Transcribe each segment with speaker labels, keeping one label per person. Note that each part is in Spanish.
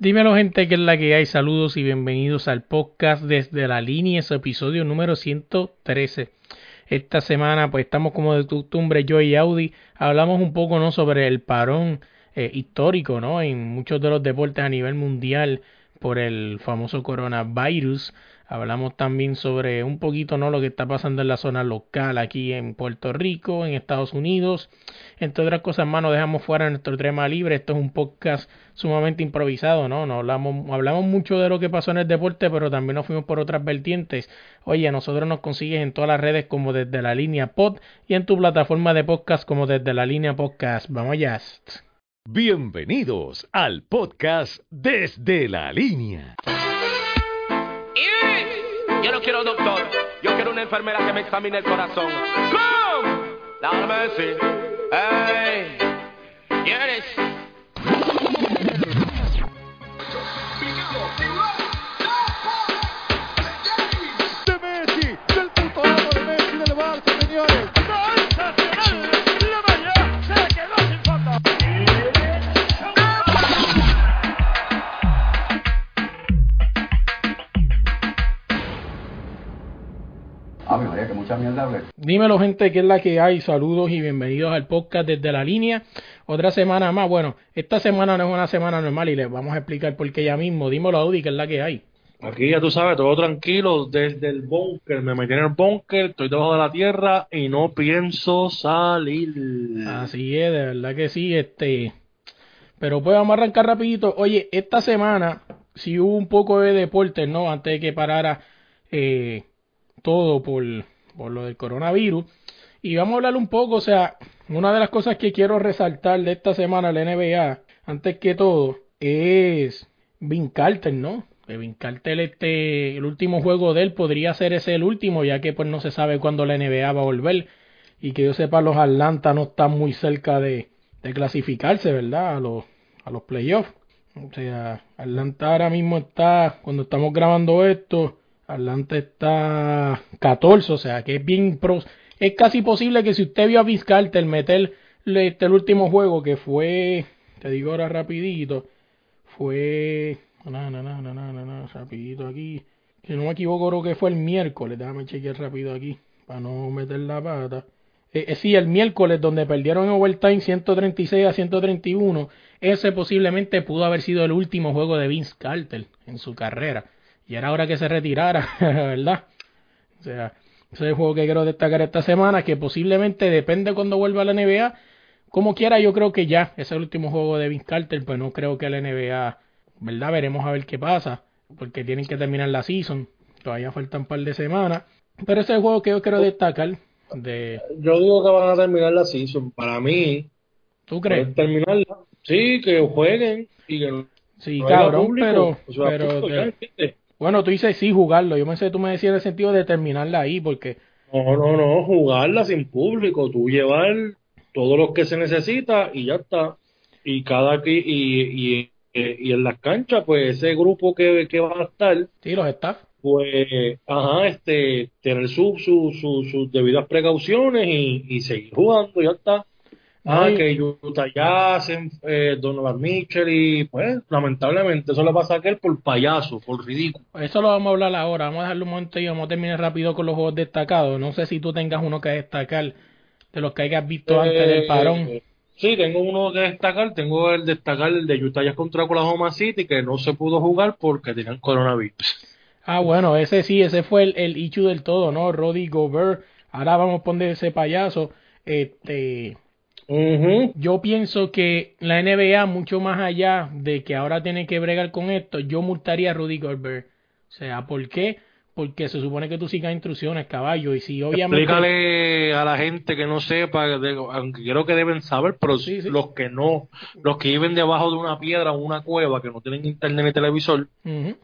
Speaker 1: Dímelo gente que es la que hay, saludos y bienvenidos al podcast desde la línea, es episodio número 113. Esta semana pues estamos como de costumbre yo y Audi, hablamos un poco no sobre el parón eh, histórico no en muchos de los deportes a nivel mundial por el famoso coronavirus. Hablamos también sobre un poquito no lo que está pasando en la zona local aquí en Puerto Rico, en Estados Unidos. Entre otras cosas, hermano, dejamos fuera nuestro tema libre. Esto es un podcast sumamente improvisado, ¿no? no hablamos, hablamos mucho de lo que pasó en el deporte, pero también nos fuimos por otras vertientes. Oye, nosotros nos consigues en todas las redes como desde la línea pod y en tu plataforma de podcast como desde la línea podcast. Vamos allá.
Speaker 2: Bienvenidos al podcast desde la línea.
Speaker 3: No quiero doctor, yo quiero una enfermera que me examine el corazón. ¡Come! Dame decir. ¡Ey! ¿Quieres?
Speaker 4: Mucha mierda hablé.
Speaker 1: Dímelo gente que es la que hay, saludos y bienvenidos al podcast desde la línea. Otra semana más, bueno, esta semana no es una semana normal y les vamos a explicar por qué ya mismo. Dímelo Audi que es la que hay.
Speaker 5: Aquí ya tú sabes, todo tranquilo desde el búnker. Me metí en el búnker, estoy debajo de la tierra y no pienso salir.
Speaker 1: Así es, de verdad que sí, este. Pero pues vamos a arrancar rapidito. Oye, esta semana sí hubo un poco de deporte, ¿no? Antes de que parara eh, todo por, por lo del coronavirus. Y vamos a hablar un poco, o sea, una de las cosas que quiero resaltar de esta semana la NBA, antes que todo, es Vin Carter, ¿no? Que Vin Carter, este, el último juego de él podría ser ese el último, ya que pues no se sabe cuándo la NBA va a volver. Y que yo sepa, los Atlanta no están muy cerca de, clasificarse, ¿verdad? A los, a los playoffs. O sea, Atlanta ahora mismo está, cuando estamos grabando esto, Atlanta está 14, o sea que es bien pro. Es casi posible que si usted vio a Vince Carter meter este, el último juego que fue, te digo ahora rapidito, fue, no, no, no, no, rapidito aquí, si no me equivoco creo que fue el miércoles, déjame chequear rápido aquí, para no meter la pata. Eh, eh, sí, el miércoles donde perdieron en overtime 136 a 131, ese posiblemente pudo haber sido el último juego de Vince Carter en su carrera. Y era hora que se retirara, ¿verdad? O sea, ese es el juego que quiero destacar esta semana, que posiblemente depende cuando vuelva a la NBA. Como quiera, yo creo que ya es el último juego de Vince Carter, pues no creo que la NBA, ¿verdad? Veremos a ver qué pasa, porque tienen que terminar la season. Todavía faltan un par de semanas. Pero ese es el juego que yo quiero destacar. De...
Speaker 5: Yo digo que van a terminar la season. Para mí,
Speaker 1: ¿Tú crees?
Speaker 5: terminarla. Sí, que jueguen y que
Speaker 1: Sí,
Speaker 5: no
Speaker 1: cabrón, pero. Bueno, tú dices sí jugarlo. Yo pensé que tú me decías en el sentido de terminarla ahí, porque
Speaker 5: No, no, no, jugarla sin público, tú llevar todo lo que se necesita y ya está. Y cada aquí y, y, y en las canchas, pues ese grupo que, que va a estar,
Speaker 1: sí, los staff.
Speaker 5: pues, ajá, este, tener su, su, su- sus debidas precauciones y, y seguir jugando, ya está. Ah, que Utah Jazz, eh, Donovan Mitchell y pues, lamentablemente eso le pasa a aquel por payaso, por ridículo.
Speaker 1: Eso lo vamos a hablar ahora. Vamos a dejarlo un momento y vamos a terminar rápido con los juegos destacados. No sé si tú tengas uno que destacar de los que hayas visto antes del parón.
Speaker 5: Eh, Sí, tengo uno que destacar. Tengo el destacar el de Utah Jazz contra Oklahoma City, que no se pudo jugar porque tenían coronavirus.
Speaker 1: Ah, bueno, ese sí, ese fue el, el issue del todo, ¿no? Roddy Gobert. Ahora vamos a poner ese payaso. Este, Yo pienso que la NBA, mucho más allá de que ahora tiene que bregar con esto, yo multaría a Rudy Gobert. O sea, ¿por qué? Porque se supone que tú sigas instrucciones, caballo. Y si obviamente.
Speaker 5: Explícale a la gente que no sepa, aunque creo que deben saber, pero
Speaker 1: Sí, sí.
Speaker 5: los que no, los que viven debajo de una piedra o una cueva, que no tienen internet ni televisor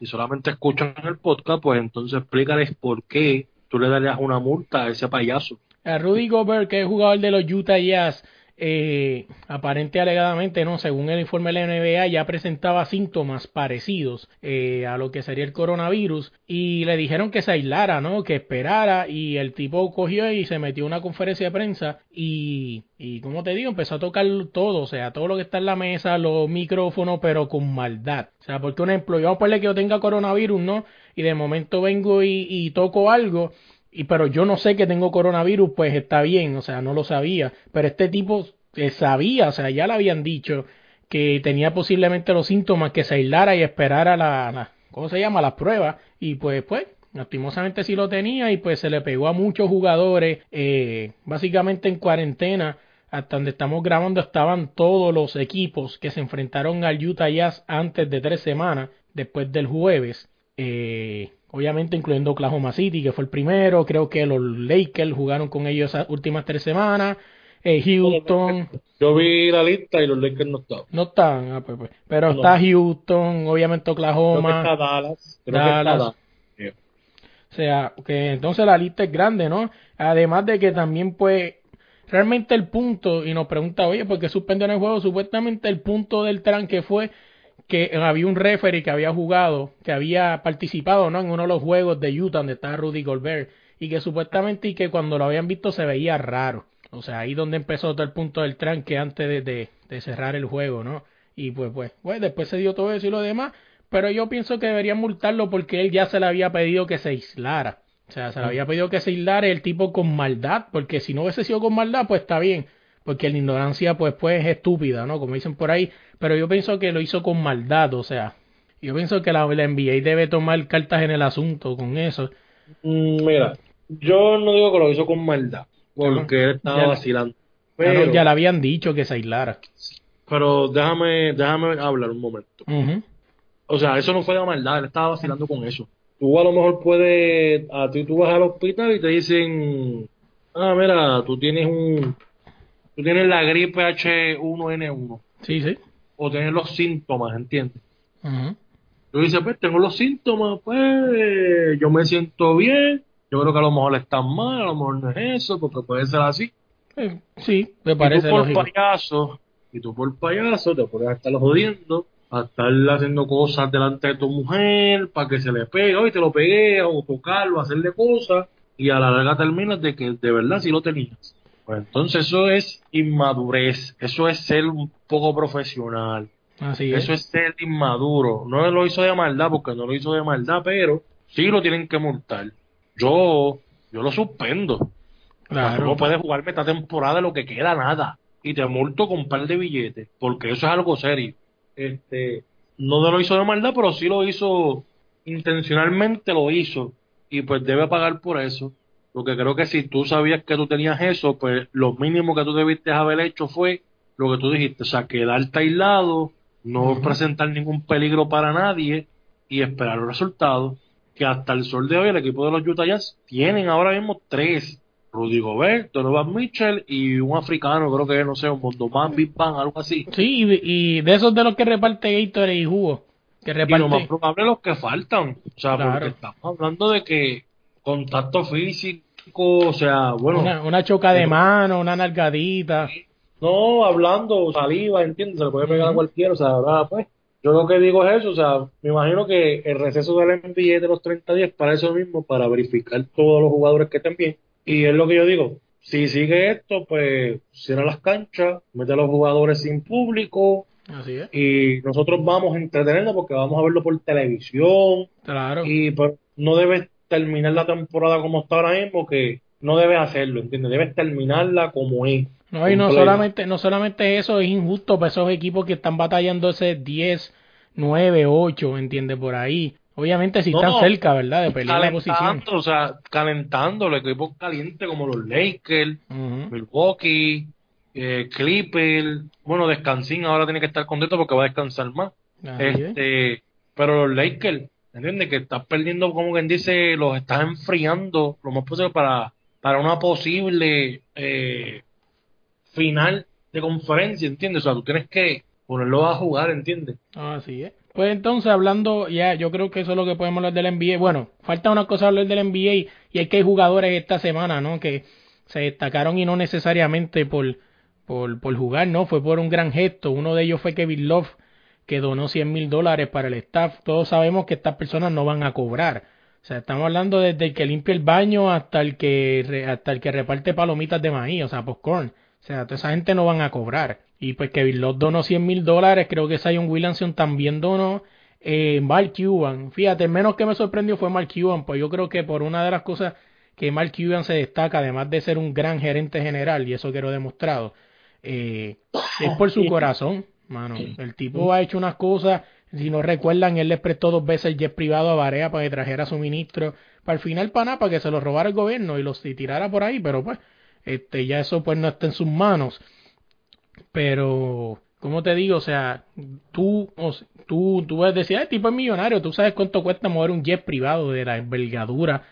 Speaker 5: y solamente escuchan el podcast, pues entonces explícales por qué tú le darías una multa a ese payaso.
Speaker 1: A Rudy Gobert, que es jugador de los Utah Jazz, eh, aparente alegadamente, no, según el informe de la NBA, ya presentaba síntomas parecidos eh, a lo que sería el coronavirus y le dijeron que se aislara, ¿no? Que esperara y el tipo cogió y se metió a una conferencia de prensa y, y como te digo, empezó a tocar todo, o sea, todo lo que está en la mesa, los micrófonos, pero con maldad. O sea, porque un ejemplo, yo vamos que yo tenga coronavirus, ¿no? Y de momento vengo y, y toco algo y pero yo no sé que tengo coronavirus, pues está bien, o sea, no lo sabía, pero este tipo eh, sabía, o sea, ya le habían dicho que tenía posiblemente los síntomas, que se aislara y esperara la, la ¿cómo se llama? Las pruebas, y pues, pues, lastimosamente sí lo tenía y pues se le pegó a muchos jugadores, eh, básicamente en cuarentena, hasta donde estamos grabando estaban todos los equipos que se enfrentaron al Utah Jazz antes de tres semanas, después del jueves. Eh, obviamente incluyendo Oklahoma City, que fue el primero, creo que los Lakers jugaron con ellos esas últimas tres semanas, eh, Houston.
Speaker 5: Yo vi la lista y los Lakers no estaban.
Speaker 1: No están, ah, pues, pues. pero no. está Houston, obviamente Oklahoma.
Speaker 5: Creo que está Dallas. Creo
Speaker 1: Dallas.
Speaker 5: Que está Dallas.
Speaker 1: O sea, que entonces la lista es grande, ¿no? Además de que también, pues, realmente el punto, y nos pregunta, oye, ¿por qué suspendieron el juego? Supuestamente el punto del tranque fue que había un referee que había jugado, que había participado ¿no? en uno de los juegos de Utah donde estaba Rudy Goldberg y que supuestamente y que cuando lo habían visto se veía raro. O sea, ahí donde empezó todo el punto del tranque antes de, de, de cerrar el juego, ¿no? Y pues, pues, pues, después se dio todo eso y lo demás, pero yo pienso que deberían multarlo porque él ya se le había pedido que se aislara. O sea, se le había pedido que se aislara el tipo con maldad, porque si no hubiese sido con maldad, pues está bien, porque la ignorancia, pues, pues es estúpida, ¿no? Como dicen por ahí, pero yo pienso que lo hizo con maldad, o sea, yo pienso que la, la NBA debe tomar cartas en el asunto con eso.
Speaker 5: Mm, Mira, yo no digo que lo hizo con maldad, porque él estaba
Speaker 1: Ya-
Speaker 5: vacilando.
Speaker 1: Pero, ya le habían dicho que se aislara.
Speaker 5: pero déjame, déjame hablar un momento. O sea, eso no fue de maldad, él estaba vacilando con eso. Tú a lo mejor puedes, a ti tú vas al hospital y te dicen, ah, mira, tú tienes un, tú tienes la gripe H1N1
Speaker 1: Sí, sí.
Speaker 5: o tienes los síntomas, ¿entiendes?
Speaker 1: Ujú.
Speaker 5: Tú dices, pues tengo los síntomas, pues yo me siento bien, yo creo que a lo mejor están mal, a lo mejor no es eso, porque puede ser así.
Speaker 1: Eh, Sí, me
Speaker 5: Y
Speaker 1: parece
Speaker 5: tú por
Speaker 1: lógico.
Speaker 5: payaso, y tú por payaso te a estar jodiendo, a estar haciendo cosas delante de tu mujer, para que se le pegue, hoy te lo pegué, o tocarlo, hacerle cosas, y a la larga terminas de que de verdad sí lo tenías. Pues entonces eso es inmadurez, eso es ser un poco profesional,
Speaker 1: Así es.
Speaker 5: eso es ser inmaduro. No lo hizo de maldad, porque no lo hizo de maldad, pero sí lo tienen que multar. Yo, yo lo suspendo. O sea, tú
Speaker 1: Claro.
Speaker 5: no puedes jugarme esta temporada lo que queda nada. Y te multo con un par de billetes. Porque eso es algo serio. Este, no lo hizo de maldad, pero sí lo hizo intencionalmente lo hizo. Y pues debe pagar por eso. Porque creo que si tú sabías que tú tenías eso, pues lo mínimo que tú debiste haber hecho fue lo que tú dijiste. O sea, quedarte aislado, no presentar ningún peligro para nadie y esperar los resultados. Que hasta el sol de hoy el equipo de los Utah Jazz tienen ahora mismo tres. Rudy Gobert, Donovan Mitchell y un africano, creo que no sé, un Mondoman, Big Bang, algo así.
Speaker 1: Sí, y, de esos de los que reparte Gatorade y jugo. Que
Speaker 5: Y lo más
Speaker 1: reparte.
Speaker 5: probable los que faltan. O sea,
Speaker 1: Claro.
Speaker 5: porque estamos hablando de que contacto físico, o sea, bueno,
Speaker 1: Una, una choca de
Speaker 5: pero-
Speaker 1: mano, una nalgadita.
Speaker 5: no hablando saliva, ¿entiendes? Se le puede pegar a cualquiera, o sea, ahora, pues. Yo lo que digo es eso, o sea, me imagino que el receso del NBA de los 30 días para eso mismo, para verificar todos los jugadores que estén bien. Y es lo que yo digo, si sigue esto, pues cierra las canchas, mete a los jugadores sin público
Speaker 1: Así es.
Speaker 5: y nosotros vamos a entretenernos porque vamos a verlo por televisión
Speaker 1: Claro.
Speaker 5: y pues, no debes terminar la temporada como está ahora mismo, que no debes hacerlo, ¿entiendes? Debes terminarla como es.
Speaker 1: No, y no solamente, no solamente eso, es injusto para esos equipos que están batallando ese 10, 9, 8, ¿entiendes? Por ahí. Obviamente si
Speaker 5: No,
Speaker 1: están cerca, ¿verdad? De pelear la posición.
Speaker 5: o sea, calentando, el equipo caliente como los Lakers. Milwaukee, eh, Clippers, bueno, Descansín ahora tiene que estar contento porque va a descansar más.
Speaker 1: Es.
Speaker 5: Este, pero los Lakers, ¿entiendes? Que estás perdiendo, como quien dice, los estás enfriando lo más posible para, para una posible eh, final de conferencia, ¿entiendes? O sea, tú tienes que ponerlo a jugar, ¿entiendes?
Speaker 1: Así es. Pues entonces, hablando, ya, yo creo que eso es lo que podemos hablar del NBA. Bueno, falta una cosa hablar del NBA y es que hay jugadores esta semana, ¿no? Que se destacaron y no necesariamente por, por, por jugar, no, fue por un gran gesto. Uno de ellos fue Kevin Love, que donó 100 mil dólares para el staff. Todos sabemos que estas personas no van a cobrar. O sea, estamos hablando desde el que limpia el baño hasta el que hasta el que reparte palomitas de maíz, o sea, popcorn. O sea, toda esa gente no van a cobrar. Y pues Kevin Love donó 100 mil dólares, creo que Zion Williamson también donó. Eh, Mark Cuban, fíjate, menos que me sorprendió fue Mark Cuban, pues yo creo que por una de las cosas que Mark Cuban se destaca, además de ser un gran gerente general, y eso quiero demostrado, eh, es por su corazón, mano. El tipo ha hecho unas cosas, si no recuerdan, él les prestó dos veces el jet privado a Barea para que trajera suministro, para el final para nada, para que se lo robara el gobierno y los tirara por ahí, pero pues, este, ya eso pues no está en sus manos. Pero, como te digo, o sea, tú, tú, tú vas a decir, el tipo es millonario, tú sabes cuánto cuesta mover un jet privado de la envergadura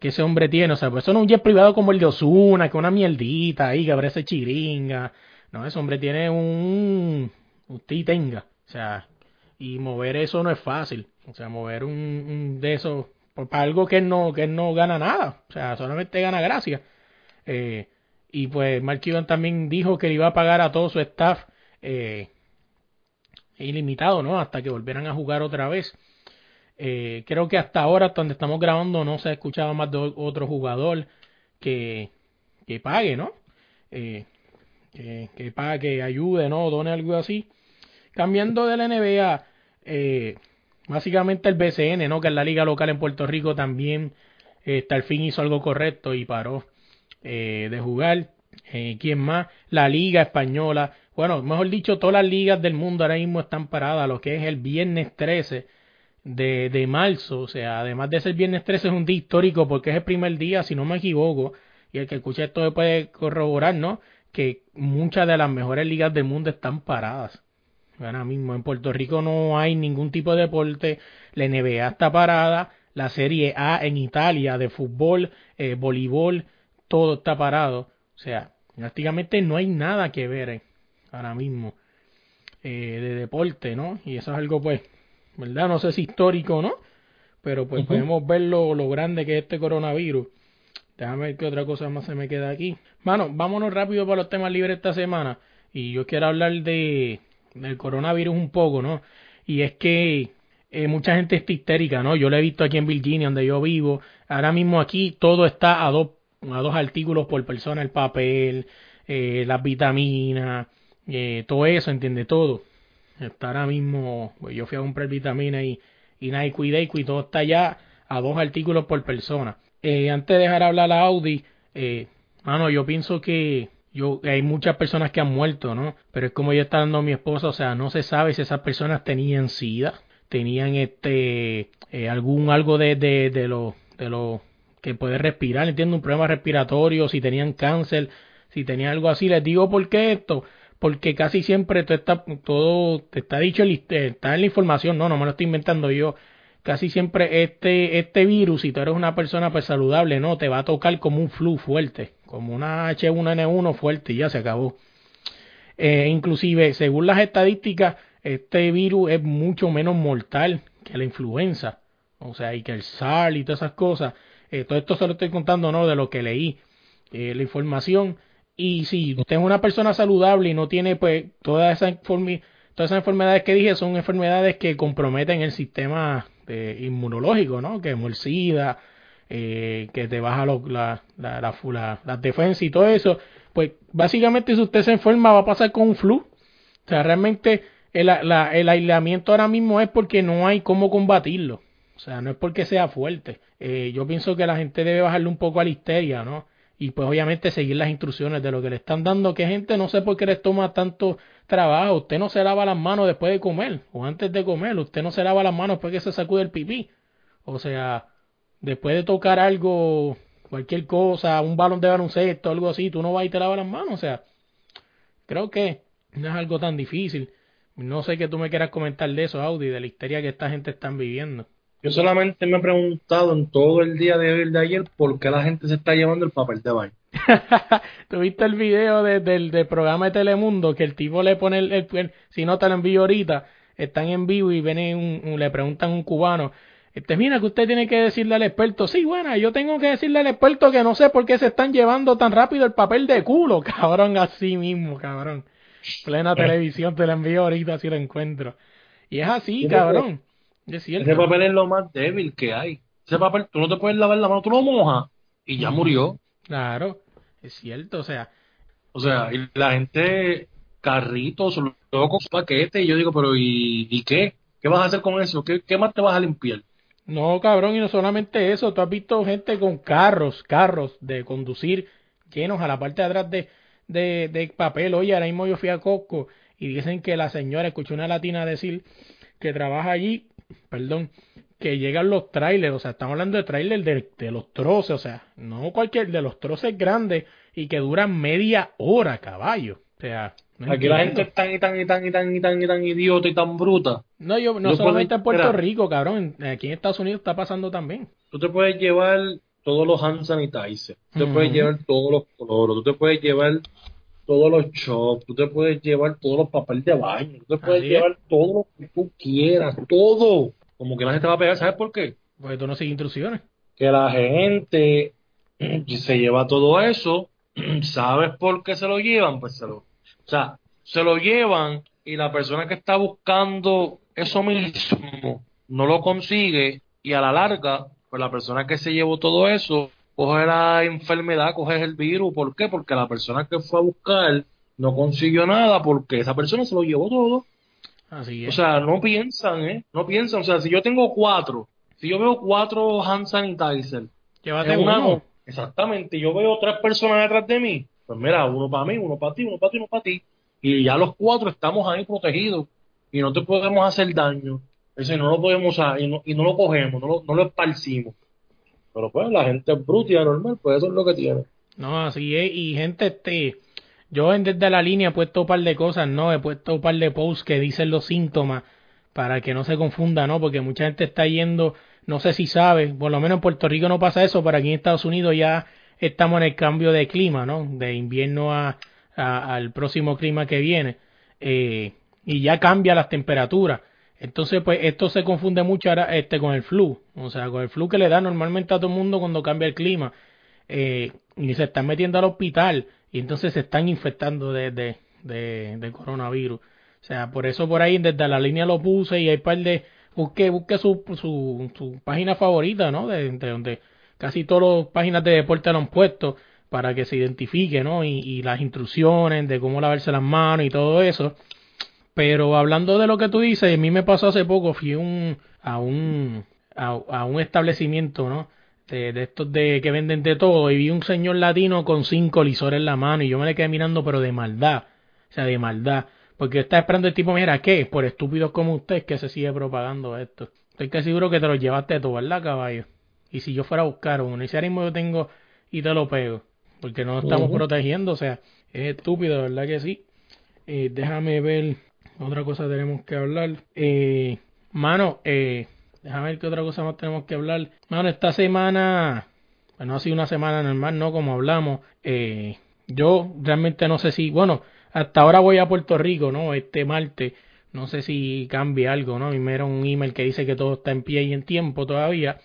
Speaker 1: que ese hombre tiene. O sea, pues eso no es un jet privado como el de Osuna, que una mierdita ahí, que parece chiringa. No, ese hombre tiene un. Usted tenga. O sea, y mover eso no es fácil. O sea, mover un, de esos. Para algo que no, que no gana nada. O sea, solamente gana gracia. Eh, y pues Mark Cuban también dijo que le iba a pagar a todo su staff eh, ilimitado, ¿no? Hasta que volvieran a jugar otra vez. Eh, creo que hasta ahora, hasta donde estamos grabando, no se ha escuchado más de otro jugador que, que pague, ¿no? Que, que pague, que ayude, ¿no? Done algo así. Cambiando de la NBA, eh, básicamente el BCN, ¿no? Que es la liga local en Puerto Rico también, hasta el fin hizo algo correcto y paró de jugar. ¿Quién más? La liga española. Bueno, mejor dicho, todas las ligas del mundo ahora mismo están paradas, lo que es el viernes 13 de, de marzo, o sea, además de ser viernes 13 es un día histórico porque es el primer día, si no me equivoco, y el que escuche esto puede corroborar, ¿no? Que muchas de las mejores ligas del mundo están paradas. Ahora mismo en Puerto Rico no hay ningún tipo de deporte, la NBA está parada, la Serie A en Italia de fútbol, eh, voleibol, todo está parado. O sea, prácticamente no hay nada que ver eh, ahora mismo eh, de deporte, ¿no? Y eso es algo pues ¿verdad? No sé si histórico no, pero pues podemos ver lo, grande que es este coronavirus. Déjame ver qué otra cosa más se me queda aquí. Mano, vámonos rápido para los temas libres esta semana. Y yo quiero hablar de del coronavirus un poco, ¿no? Y es que eh, mucha gente está histérica, ¿no? Yo lo he visto aquí en Virginia, donde yo vivo. Ahora mismo aquí todo está a dos, a dos artículos por persona, el papel, eh, las vitaminas, eh, todo eso, ¿entiende? Todo. Está ahora mismo, pues yo fui a comprar vitamina y, y Nike y todo está ya a dos artículos por persona. Antes de dejar hablar a Audi, mano, yo pienso que yo hay muchas personas que han muerto, ¿no? Pero es como ya está dando mi esposa, o sea, no se sabe si esas personas tenían SIDA, tenían este eh, algún algo de de, de lo de lo que puede respirar, entiendo un problema respiratorio, si tenían cáncer, si tenían algo así, les digo por qué esto, porque casi siempre todo está, todo te está dicho, está en la información, no, no me lo estoy inventando yo. Casi siempre este, este virus, si tú eres una persona pues saludable, no, te va a tocar como un flu fuerte, como una H1N1 fuerte y ya se acabó. Eh, inclusive, según las estadísticas, este virus es mucho menos mortal que la influenza. O sea, y que el SARS y todas esas cosas. Eh, todo esto se lo estoy contando, ¿no? De lo que leí. Eh, la información y si usted es una persona saludable y no tiene pues todas esas todas esas enfermedades que dije son enfermedades que comprometen el sistema eh, inmunológico, ¿no? Que es el eh, que te baja la, la, la, la, defensa y todo eso. Pues básicamente si usted se enferma va a pasar con un flu. O sea, realmente el, el aislamiento ahora mismo es porque no hay cómo combatirlo. O sea, no es porque sea fuerte. Eh, yo pienso que la gente debe bajarle un poco a la histeria, ¿no? y pues obviamente seguir las instrucciones de lo que le están dando, que gente no sé por qué les toma tanto trabajo, usted no se lava las manos después de comer o antes de comer, usted no se lava las manos después que se sacude el pipí, o sea, después de tocar algo, cualquier cosa, un balón de baloncesto, algo así, tú no vas y te lavas las manos, o sea, creo que no es algo tan difícil. No sé qué tú me quieras comentar de eso, Audi, de la histeria que esta gente está viviendo.
Speaker 5: Yo solamente me he preguntado en todo el día de hoy de ayer por qué la gente se está llevando el papel de baño.
Speaker 1: ¿Tuviste el video del, programa de Telemundo que el tipo le pone el, si no te lo envío ahorita, están en vivo y viene un, le preguntan a un cubano Este, mira que usted tiene que decirle al experto, sí, bueno, yo tengo que decirle al experto que no sé por qué se están llevando tan rápido el papel de culo, cabrón, así mismo, cabrón. Plena televisión, te lo envío ahorita si lo encuentro. Y es así, cabrón. Es cierto.
Speaker 5: Ese papel es lo más débil que hay. Ese papel, tú no te puedes lavar la mano, tú lo mojas y ya murió.
Speaker 1: Claro, es cierto, o sea,
Speaker 5: O sea, y la gente, carritos, locos, paquetes, y yo digo, pero ¿y, y qué? ¿Qué vas a hacer con eso? ¿Qué, ¿Qué más te vas a limpiar?
Speaker 1: No, cabrón, y no solamente eso, tú has visto gente con carros, carros de conducir llenos a la parte de atrás de, de, de papel. Oye, ahora mismo yo fui a Costco y dicen que la señora, escuché una latina decir que trabaja allí, perdón, que llegan los trailers, o sea, estamos hablando de trailers de, de los troces, o sea, no cualquier, de los troces grandes y que duran media hora, caballo. O sea, no
Speaker 5: Aquí la gente es tan y tan y tan y tan y tan y tan idiota y tan bruta.
Speaker 1: No, yo, no
Speaker 5: Yo
Speaker 1: solamente
Speaker 5: puedo-
Speaker 1: en Puerto
Speaker 5: mira.
Speaker 1: Rico, cabrón, aquí en Estados Unidos está pasando también.
Speaker 5: Tú te puedes llevar todos los hand sanitizer, tú te puedes llevar todos los cloros, tú te puedes llevar todos los chops, tú te puedes llevar todos los papeles de baño, tú te puedes
Speaker 1: Así es.
Speaker 5: llevar todo lo que tú quieras, todo. Como que la gente va a pegar, ¿sabes por qué?
Speaker 1: Porque tú no sigues instrucciones.
Speaker 5: que la gente se lleva todo eso, ¿sabes por qué se lo llevan? Pues se lo, o sea, se lo llevan y la persona que está buscando eso mismo no lo consigue y a la larga, pues la persona que se llevó todo eso coge la enfermedad, coge el virus, ¿por qué? Porque la persona que fue a buscar no consiguió nada porque esa persona se lo llevó todo.
Speaker 1: Así
Speaker 5: O
Speaker 1: es.
Speaker 5: sea, no piensan, ¿eh? No piensan. O sea, si yo tengo cuatro, si yo veo cuatro hand sanitizer
Speaker 1: Llévate
Speaker 5: una
Speaker 1: uno.
Speaker 5: exactamente, yo veo tres personas detrás de mí, pues mira, uno para mí, uno para ti, uno para ti, uno para ti, y ya los cuatro estamos ahí protegidos y no te podemos hacer daño. Eso no lo podemos usar y no, y no lo cogemos, no lo, no lo esparcimos. Pero pues la gente es bruta y anormal, pues eso es lo que tiene.
Speaker 1: No, así es. Y gente, este, yo desde la línea he puesto un par de cosas, ¿no? He puesto un par de posts que dicen los síntomas para que no se confunda, ¿no? Porque mucha gente está yendo, no sé si sabe, por lo menos en Puerto Rico no pasa eso, pero aquí en Estados Unidos ya estamos en el cambio de clima, ¿no? De invierno a, al próximo clima que viene. Eh, y ya cambia las temperaturas. Entonces, pues esto se confunde mucho ahora este con el flu, o sea, con el flu que le da normalmente a todo el mundo cuando cambia el clima. Eh, y se están metiendo al hospital y entonces se están infectando de, de, de, de coronavirus. O sea, por eso por ahí desde la línea lo puse y hay par de... Busque, busque su, su, su página favorita, ¿no? De donde casi todas las páginas de deporte lo han puesto para que se identifique, ¿no? Y, y las instrucciones de cómo lavarse las manos y todo eso. Pero hablando de lo que tú dices, a mí me pasó hace poco, fui un, a un a, a un establecimiento, ¿no? De, estos de que venden de todo y vi un señor latino con cinco lisores en la mano y yo me le quedé mirando pero de maldad, o sea, de maldad, porque yo estaba esperando el tipo, mira, ¿qué? Por estúpidos como usted que se sigue propagando esto. Estoy casi seguro que te lo llevaste tú, ¿verdad, caballo? Y si yo fuera a buscar uno, y si ahora mismo yo tengo y te lo pego, porque no nos estamos protegiendo, o sea, es estúpido, ¿verdad que sí? Eh, déjame ver, otra cosa tenemos que hablar. Eh, mano, eh, déjame ver qué otra cosa más tenemos que hablar. Mano, esta semana, bueno, ha sido una semana normal, ¿no? Como hablamos. Eh, yo realmente no sé si, bueno, hasta ahora voy a Puerto Rico, ¿no? Este martes. No sé si cambia algo, ¿no? A mí me dieron un email que dice que todo está en pie y en tiempo todavía.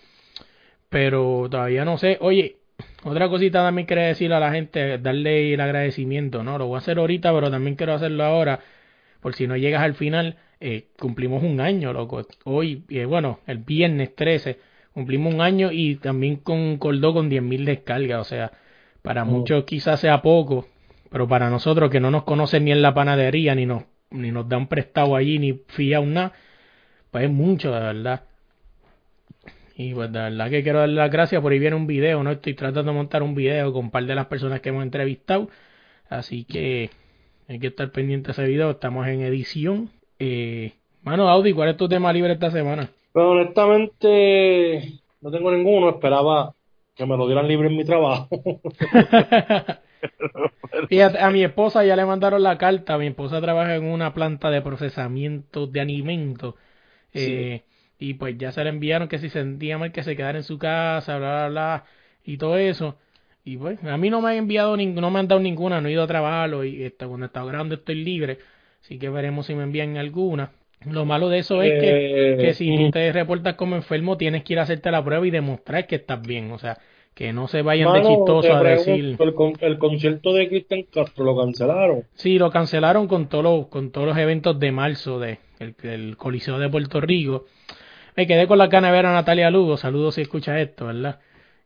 Speaker 1: Pero todavía no sé. Oye, otra cosita también quería decir a la gente, darle el agradecimiento, ¿no? Lo voy a hacer ahorita, pero también quiero hacerlo ahora, por si no llegas al final, eh, cumplimos un año, loco. Hoy, eh, bueno, el viernes 13, cumplimos un año y también concordó con 10.000 descargas, o sea, para
Speaker 5: Oh.
Speaker 1: muchos quizás sea poco, pero para nosotros que no nos conocen ni en la panadería, ni nos, ni nos dan prestado allí, ni fiado nada, pues es mucho, de verdad. Y pues de verdad que quiero darle las gracias. Por ahí viene un video, ¿no? Estoy tratando de montar un video con un par de las personas que hemos entrevistado. Así que hay que estar pendiente de ese video. Estamos en edición. Eh, mano, Audi, ¿cuál es tu tema libre esta semana?
Speaker 5: Pero honestamente, no tengo ninguno. Esperaba que me lo dieran libre en mi trabajo.
Speaker 1: Fíjate, a mi esposa ya le mandaron la carta. Mi esposa trabaja en una planta de procesamiento de alimentos. Eh, y pues ya se le enviaron que si se sentía mal que se quedara en su casa, bla, bla, bla, y todo eso. Y pues, a mí no me han enviado, no me han dado ninguna, no he ido a trabajarlo y está, cuando estaba grabando estoy libre. Así que veremos si me envían alguna. Lo malo de eso es que,
Speaker 5: Eh,
Speaker 1: que si tú te reportas como enfermo, tienes que ir a hacerte la prueba y demostrar que estás bien. O sea, que no se vayan de chistoso a decir.
Speaker 5: el, con- el concierto de Cristian Castro lo cancelaron.
Speaker 1: Sí, lo cancelaron con todos los, con todos los eventos de marzo de el, el Coliseo de Puerto Rico. Me quedé con la gana de ver a Natalia Lugo. Saludos si escucha esto, ¿verdad?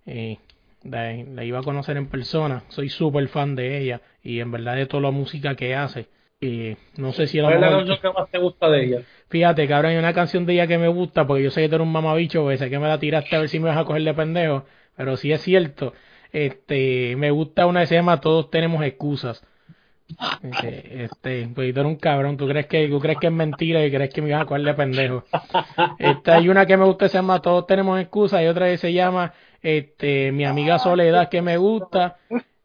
Speaker 1: Eh, la, la iba a conocer en persona. Soy súper fan de ella y en verdad de toda la música que hace. Y no sé si
Speaker 5: ¿Cuál es la canción que más te gusta de ella?
Speaker 1: Fíjate, cabrón, hay una canción de ella que me gusta porque yo sé que tú eres un mamabicho, porque sé que me la tiraste a ver si me vas a coger de pendejo, pero sí es cierto. Este, me gusta una que se llama Todos tenemos excusas. Este, pues tú un cabrón, tú crees que, tú crees que es mentira y crees que me vas a coger de pendejo. Este, hay una que me gusta se llama Todos tenemos excusas y otra que se llama este, Mi amiga Soledad que me gusta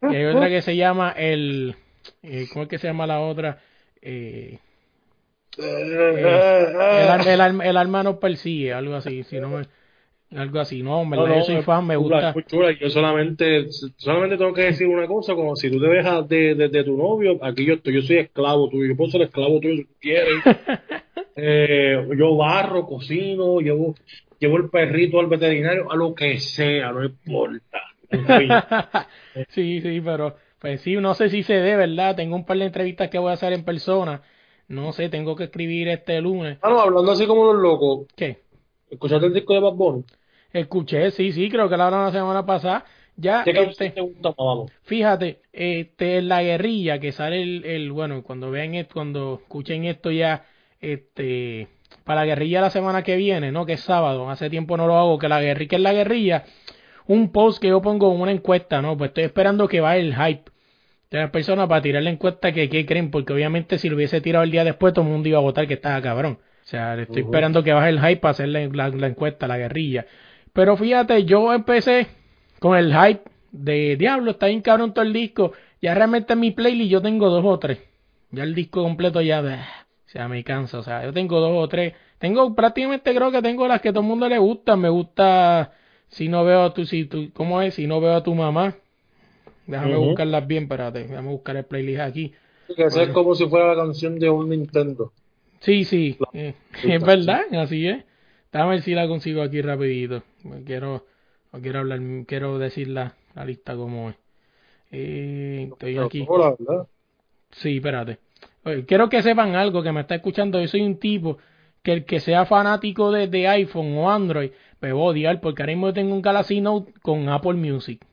Speaker 1: y hay otra que se llama el, eh, ¿cómo es que se llama la otra? Eh, el, ar- el, ar- el alma persigue, algo así, si no me- algo así, no, en verdad,
Speaker 5: No, no,
Speaker 1: yo soy fan, me gusta.
Speaker 5: Yo solamente, solamente tengo que decir una cosa, como si tú te dejas de, de, de tu novio, aquí yo estoy, yo soy esclavo tuyo, yo puedo ser esclavo tuyo si tú quieres. Eh, yo barro, cocino, llevo, llevo el perrito al veterinario, a lo que sea, no importa. En fin.
Speaker 1: sí, sí, pero pues sí, no sé si se dé, ¿verdad? Tengo un par de entrevistas que voy a hacer en persona. No sé, tengo que escribir este lunes.
Speaker 5: Ah, no, hablando así como los locos,
Speaker 1: ¿Qué?
Speaker 5: ¿Escuchaste el disco de Bad Bunny?
Speaker 1: Escuché, sí, sí, creo que la hablaron la semana pasada. Ya,
Speaker 5: ¿Qué canción
Speaker 1: este,
Speaker 5: te gusta más, vamos?
Speaker 1: fíjate, este, la guerrilla que sale el, el bueno, cuando vean esto, cuando escuchen esto ya, este, para la guerrilla la semana que viene, ¿no? Que es sábado, hace tiempo no lo hago, que la guerrilla, que es la guerrilla, un post que yo pongo en una encuesta, ¿no? Pues estoy esperando que vaya el hype de las personas para tirar la encuesta que, que creen, porque obviamente si lo hubiese tirado el día después, todo el mundo iba a votar que estaba cabrón. O sea, le estoy esperando que baje el hype para hacer la, la- la encuesta, la guerrilla. Pero fíjate, yo empecé con el hype de Diablo, está bien cabrón todo el disco. Ya realmente en mi playlist yo tengo dos o tres. Ya el disco completo ya, o sea, me cansa. O sea, yo tengo dos o tres. Tengo prácticamente creo que tengo las que todo el mundo le gusta. Me gusta si no veo a tu, si tu, ¿cómo es? Si no veo a tu mamá. Déjame buscarlas bien, espérate. Déjame buscar el playlist aquí.
Speaker 5: Que es como si fuera la canción de un Nintendo.
Speaker 1: Sí, sí,
Speaker 5: La-
Speaker 1: eh, es
Speaker 5: sí.
Speaker 1: verdad, así es. Déjame ver si la consigo aquí rapidito. Quiero, quiero hablar, quiero decir la, la lista como es. Eh, estoy aquí.
Speaker 5: verdad.
Speaker 1: Sí, espérate. Oye, quiero que sepan algo que me está escuchando. Yo soy un tipo que el que sea fanático de, de iPhone o Android me va a odiar porque ahora mismo yo tengo un Galaxy Note con Apple Music.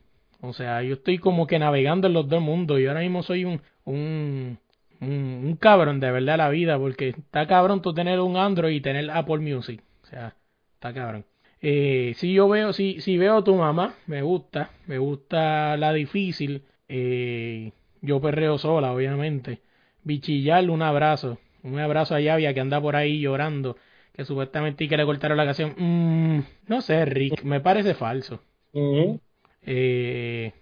Speaker 1: O sea, yo estoy como que navegando en los dos mundos. Y ahora mismo soy un, un, un, un cabrón de verdad la vida porque está cabrón tú tener un Android y tener Apple Music. O sea, está cabrón. Eh, si yo veo, si, si veo a tu mamá, me gusta, me gusta la difícil. Eh, yo perreo sola, obviamente. Bichillar, un abrazo. Un abrazo a Yavia que anda por ahí llorando. Que supuestamente y que le cortaron la canción. Mm, no sé, Rick, me parece falso. Eh,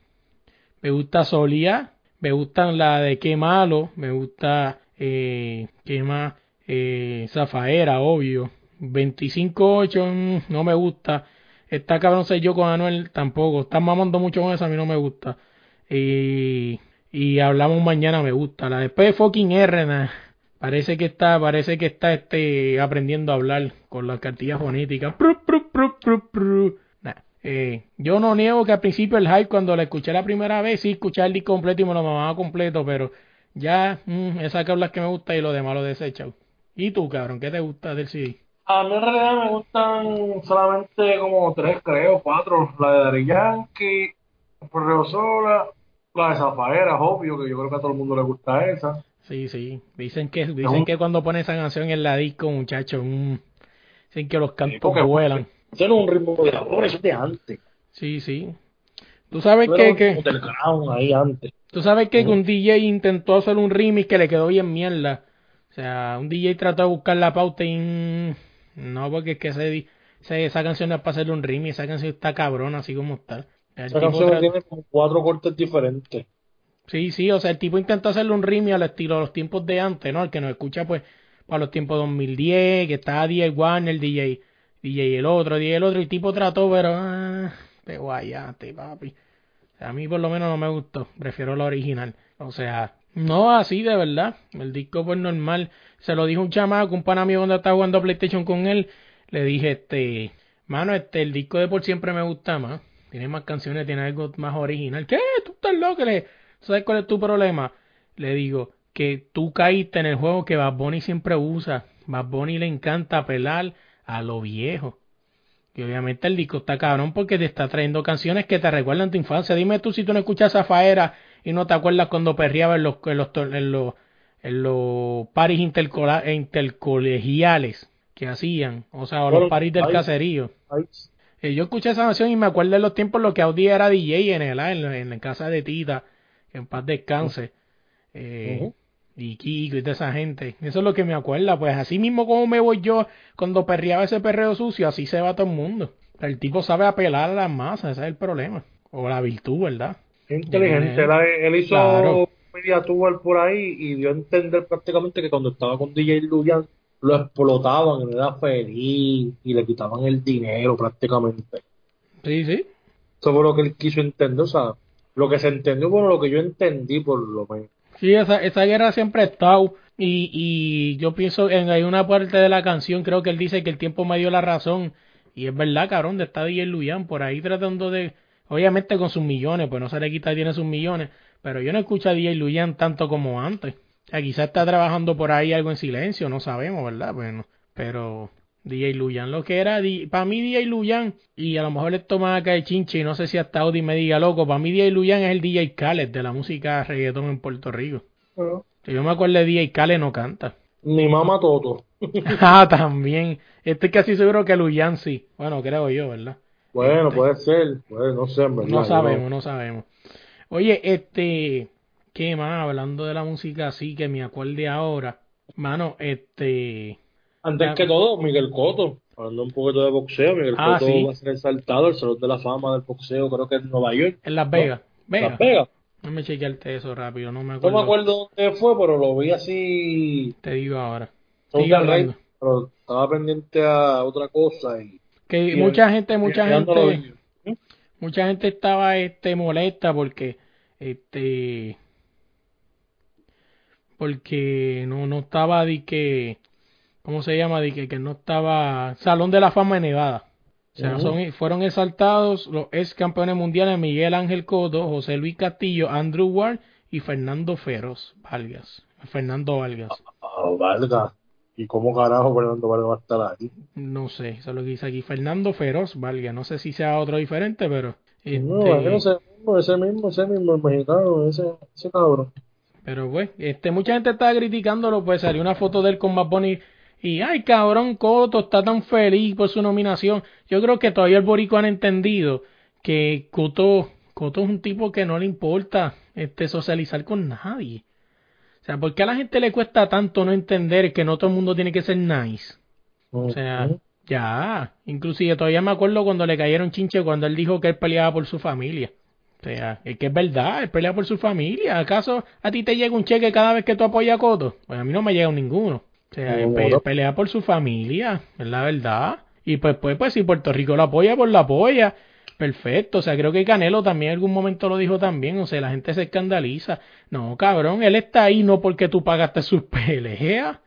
Speaker 1: me gusta Solía. Me gustan la de Qué Malo. Me gusta. Eh, ¿Qué más? Eh, Zafaera, obvio. 25-8, mm, no me gusta. Está cabrón ser yo con Anuel, tampoco. Están mamando mucho con eso, a mí no me gusta. Y, y hablamos mañana, me gusta. La después de fucking R, parece que está, parece que está este aprendiendo a hablar con las cartillas fonéticas. Eh, yo no niego que al principio el hype cuando la escuché la primera vez, sí escuché el disco completo y me lo mamaba completo, pero ya mm, esa que hablas que me gusta y lo demás lo desechado. ¿Y tú, cabrón? ¿Qué te gusta del CD?
Speaker 5: A mí en realidad me gustan solamente como tres, creo, cuatro. La de Daddy Yankee, Perreo Sola, la de Zafaera, obvio, que yo creo que a todo el mundo le gusta esa.
Speaker 1: Sí, sí. Dicen que dicen que cuando pone esa canción en la disco, muchachos, mm, dicen que los cantos vuelan.
Speaker 5: Eso no es un ritmo de ahora, eso es de antes.
Speaker 1: Sí, sí. Tú sabes que,
Speaker 5: era ahí antes.
Speaker 1: tú sabes que un DJ intentó hacer un remix que le quedó bien mierda. O sea, un DJ trató de buscar la pauta y mm, no, porque es que ese, di- ese- esa canción no es para hacerle un remix, esa canción está cabrona así como está. El
Speaker 5: Esa
Speaker 1: tipo
Speaker 5: canción tiene como cuatro cortes diferentes.
Speaker 1: Sí, sí, o sea, el tipo intentó hacerle un remix al estilo de los tiempos de antes, ¿no? El que nos escucha, pues, para los tiempos 2010, que estaba DJ Warner, DJ, DJ el otro, DJ el otro, y el tipo trató, pero, ah, te guayate, papi. A mí por lo menos no me gustó, prefiero la original. O sea, No, así de verdad. El disco pues normal. Se lo dijo un chamaco, un pan amigo cuando estaba jugando PlayStation con él. Le dije, este, mano, este, el disco de por siempre me gusta más. Tiene más canciones, tiene algo más original. ¿Qué? ¿Tú estás loco? Le, ¿Sabes cuál es tu problema? Le digo, que tú caíste en el juego que Bad Bunny siempre usa. Bad Bunny le encanta apelar a lo viejo. Y obviamente el disco está cabrón porque te está trayendo canciones que te recuerdan tu infancia. Dime tú si tú no escuchas a Faera y no te acuerdas cuando perreaba en los, en los, en los, en los paris intercolegiales que hacían. O sea, o los paris del caserío. Eh, yo escuché esa canción y me acuerdo de los tiempos en los que Audi era DJ en, el, en, la casa de Tita, en paz descanse. Eh, y Kiko y toda esa gente. Eso es lo que me acuerda. Pues así mismo como me voy yo cuando perreaba ese perreo sucio, así se va todo el mundo. El tipo sabe apelar a las masas, ese es el problema. O la virtud, ¿verdad?
Speaker 5: Inteligente. Él, hizo claro. media por ahí y dio a entender prácticamente que cuando estaba con DJ Luyan lo explotaban, él era feliz y le quitaban el dinero prácticamente.
Speaker 1: Sí, sí.
Speaker 5: Eso fue lo que él quiso entender, o sea, lo que se entendió, bueno, lo que yo entendí por lo menos.
Speaker 1: Sí, esa, esa guerra siempre ha estado. Y, y yo pienso en hay una parte de la canción, creo que él dice que el tiempo me dio la razón. Y es verdad, cabrón, de está DJ Luyan por ahí tratando de. Obviamente con sus millones, pues no se le quita, tiene sus millones. Pero yo no escucho a DJ Luyan tanto como antes. O sea, quizás está trabajando por ahí algo en silencio, no sabemos, ¿verdad? Bueno, pero DJ Luyan, lo que era, para mí DJ Luyan, y a lo mejor esto me acá de chinche, y no sé si hasta Audi me diga loco, para mí DJ Luyan es el DJ Khaled de la música reggaetón en Puerto Rico. Yo me acuerdo de DJ Khaled no canta.
Speaker 5: Ni Mama Toto.
Speaker 1: ah, también. Estoy casi seguro que Luyan sí. Bueno, creo yo, ¿verdad?
Speaker 5: Bueno, este, puede ser, pues, no sé, ¿verdad?
Speaker 1: No sabemos, no sabemos. Oye, este, ¿qué más? Hablando de la música así, que me acuerde ahora. Mano, este
Speaker 5: antes que todo, Miguel Cotto, hablando un poquito de boxeo, Miguel ah, Cotto va a ser exaltado el Salón de la Fama del Boxeo, creo que en Nueva York.
Speaker 1: En Las Vegas.
Speaker 5: Las Vegas.
Speaker 1: No me chequearte eso rápido, no me acuerdo.
Speaker 5: No me acuerdo dónde fue, pero lo vi así.
Speaker 1: Te digo ahora.
Speaker 5: Hablando. pero estaba pendiente a otra cosa y.
Speaker 1: Que mucha gente, mucha gente. Mucha gente estaba este molesta porque este porque no no estaba de que ¿cómo se llama? De que, que no estaba Salón de la Fama de Nevada. O sea, son, fueron exaltados los ex campeones mundiales Miguel Ángel Coto, José Luis Castillo, Andrew Ward y Fernando Feroz Vargas. Fernando Vargas.
Speaker 5: Ah, Vargas. ¿Y cómo carajo Fernando Vargas va a estar ahí?
Speaker 1: No sé, eso es lo que dice aquí. Fernando Feroz Vargas. No sé si sea otro diferente, pero.
Speaker 5: No, ese mismo, ese mismo, ese mismo, el mexicano, ese, ese cabrón.
Speaker 1: Pero, pues, este, mucha gente estaba criticándolo, pues salió una foto de él con más Bunny y ay, cabrón, Coto está tan feliz por su nominación. Yo creo que todavía el Borico han entendido que Coto, Coto es un tipo que no le importa este socializar con nadie. O sea, ¿por qué a la gente le cuesta tanto no entender que no todo el mundo tiene que ser nice? O sea, ya. Inclusive todavía me acuerdo cuando le cayeron chinche cuando él dijo que él peleaba por su familia. O sea, es que es verdad, él pelea por su familia. ¿Acaso a ti te llega un cheque cada vez que tú apoyas a Coto? Pues a mí no me llega ninguno. O sea, pelea por su familia, es la verdad. Y pues, pues, pues, si Puerto Rico lo apoya, pues lo apoya. Perfecto, o sea, creo que Canelo también en algún momento lo dijo también, o sea, la gente se escandaliza. No, cabrón, él está ahí no porque tú pagaste sus peleas.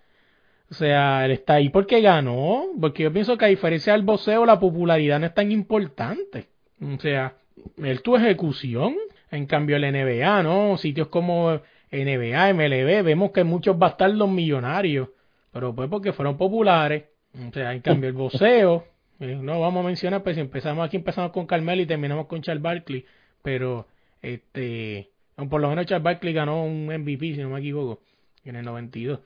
Speaker 1: O sea, él está ahí porque ganó. Porque yo pienso que a diferencia del boxeo, la popularidad no es tan importante. O sea, él tu ejecución. En cambio, el NBA, ¿no? Sitios como NBA, MLB, vemos que muchos bastardos millonarios pero pues porque fueron populares. O sea, en cambio el boxeo, eh, no vamos a mencionar, pues si empezamos aquí, empezamos con Carmelo y terminamos con Charles Barkley, pero este, por lo menos Charles Barkley ganó un MVP, si no me equivoco, en el 92.